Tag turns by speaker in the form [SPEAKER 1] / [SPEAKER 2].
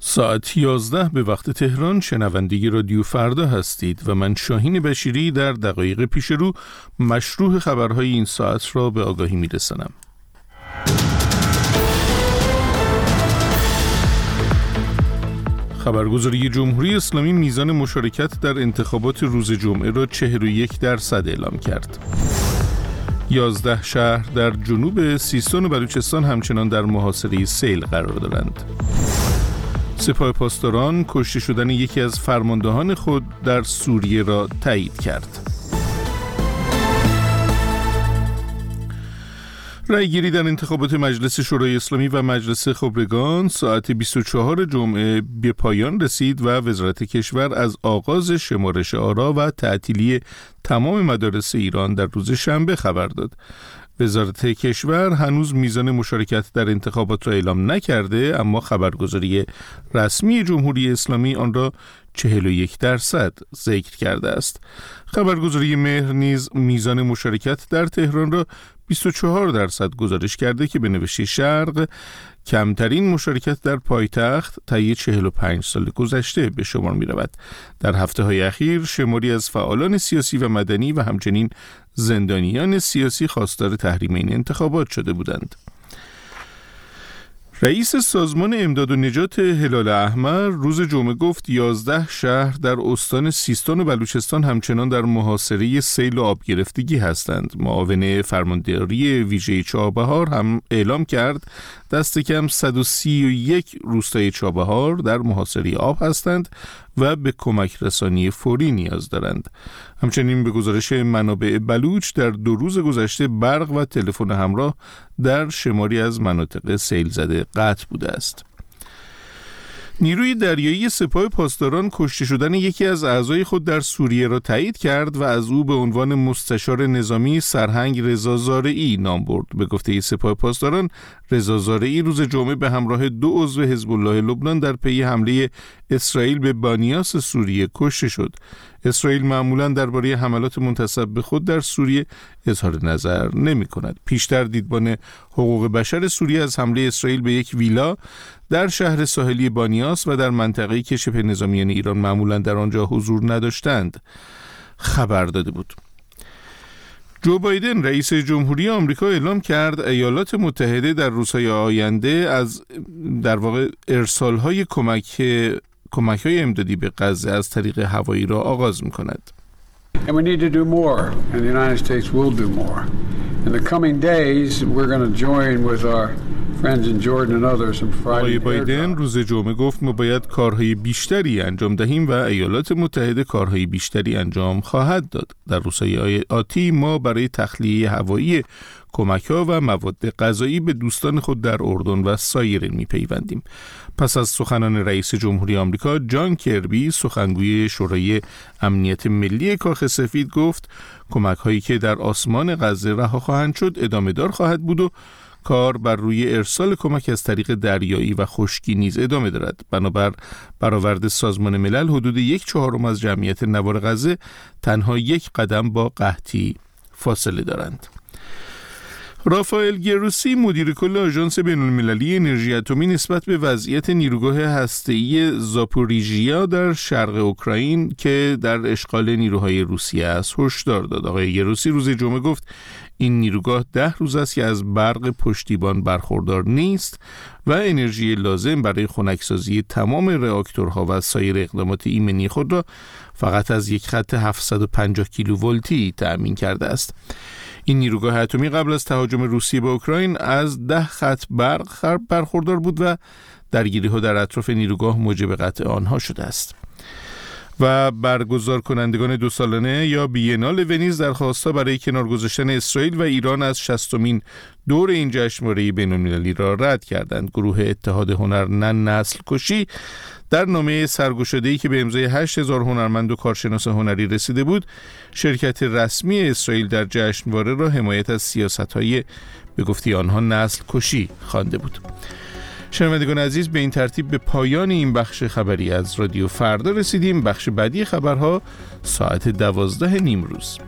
[SPEAKER 1] ساعت 11 به وقت تهران شنوندگی رادیو فردا هستید و من شاهین بشیری در دقایق پیش رو مشروع خبرهای این ساعت را به آگاهی میرسنم. خبرگزاری جمهوری اسلامی میزان مشارکت در انتخابات روز جمعه را 41 درصد اعلام کرد. 11 شهر در جنوب سیستان و بلوچستان همچنان در محاصره سیل قرار دارند. سپاه پاسداران کشته شدن یکی از فرماندهان خود در سوریه را تایید کرد. رای گیری در انتخابات مجلس شورای اسلامی و مجلس خبرگان ساعت 24 جمعه به پایان رسید و وزارت کشور از آغاز شمارش آرا و تعطیلی تمام مدارس ایران در روز شنبه خبر داد. وزارت کشور هنوز میزان مشارکت در انتخابات را اعلام نکرده اما خبرگزاری رسمی جمهوری اسلامی آن را 41 درصد ذکر کرده است. خبرگزاری مهر نیز میزان مشارکت در تهران را 24 درصد گزارش کرده که به نوشته شرق کمترین مشارکت در پایتخت طی 45 سال گذشته به شمار می رود. در هفته های اخیر شماری از فعالان سیاسی و مدنی و همچنین زندانیان سیاسی خواستار تحریم این انتخابات شده بودند. رئیس سازمان امداد و نجات هلال احمر روز جمعه گفت 11 شهر در استان سیستان و بلوچستان همچنان در محاصره سیل و آب گرفتگی هستند. معاون فرمانداری ویژه چابهار هم اعلام کرد دست کم 131 روستای چابهار در محاصره آب هستند و به کمک رسانی فوری نیاز دارند. همچنین به گزارش منابع بلوچ در دو روز گذشته برق و تلفن همراه در شماری از مناطق سیل زده قطع بوده است. نیروی دریایی سپاه پاسداران کشته شدن یکی از اعضای خود در سوریه را تایید کرد و از او به عنوان مستشار نظامی سرهنگ رضا زارعی نام برد به گفته سپاه پاسداران رضا زارعی روز جمعه به همراه دو عضو حزب الله لبنان در پی حمله اسرائیل به بانیاس سوریه کشته شد اسرائیل معمولا درباره حملات منتصب به خود در سوریه اظهار نظر نمی کند. پیشتر دیدبان حقوق بشر سوریه از حمله اسرائیل به یک ویلا در شهر ساحلی بانیاس و در منطقه‌ای که شبه نظامیان ایران معمولا در آنجا حضور نداشتند خبر داده بود. جو بایدن رئیس جمهوری آمریکا اعلام کرد ایالات متحده در روزهای آینده از در واقع ارسال های کمک کمک های امدادی به غزه از طریق هوایی را آغاز می کند. And we need to do more, and the United States will do more. In the coming days, we're going to join with our آقای بایدن روز جمعه گفت ما باید کارهای بیشتری انجام دهیم و ایالات متحده کارهای بیشتری انجام خواهد داد. در روزهای آتی ما برای تخلیه هوایی کمک ها و مواد غذایی به دوستان خود در اردن و سایر می پیوندیم. پس از سخنان رئیس جمهوری آمریکا جان کربی سخنگوی شورای امنیت ملی کاخ سفید گفت کمک هایی که در آسمان غزه رها خواهند شد ادامه دار خواهد بود و کار بر روی ارسال کمک از طریق دریایی و خشکی نیز ادامه دارد. بنابر برآورد سازمان ملل حدود یک چهارم از جمعیت نوار غزه تنها یک قدم با قحطی فاصله دارند. رافائل گروسی مدیر کل آژانس بین المللی انرژی اتمی نسبت به وضعیت نیروگاه هسته‌ای زاپوریژیا در شرق اوکراین که در اشغال نیروهای روسیه است هشدار داد. آقای گروسی روز جمعه گفت این نیروگاه ده روز است که از برق پشتیبان برخوردار نیست و انرژی لازم برای خنکسازی تمام راکتورها و سایر اقدامات ایمنی خود را فقط از یک خط 750 کیلوولتی تأمین کرده است. این نیروگاه اتمی قبل از تهاجم روسیه به اوکراین از ده خط برق برخوردار بود و درگیری ها در اطراف نیروگاه موجب قطع آنها شده است. و برگزار کنندگان دو سالانه یا بینال ونیز درخواستا برای کنار گذاشتن اسرائیل و ایران از شستمین دور این جشنواره بینالمللی را رد کردند. گروه اتحاد هنر نن نسل کشی در نامه سرگشاده‌ای که به امضای 8000 هنرمند و کارشناس هنری رسیده بود شرکت رسمی اسرائیل در جشنواره را حمایت از سیاست‌های به گفتی آنها نسل کشی خوانده بود. شنوندگان عزیز به این ترتیب به پایان این بخش خبری از رادیو فردا رسیدیم. بخش بعدی خبرها ساعت دوازده نیم روز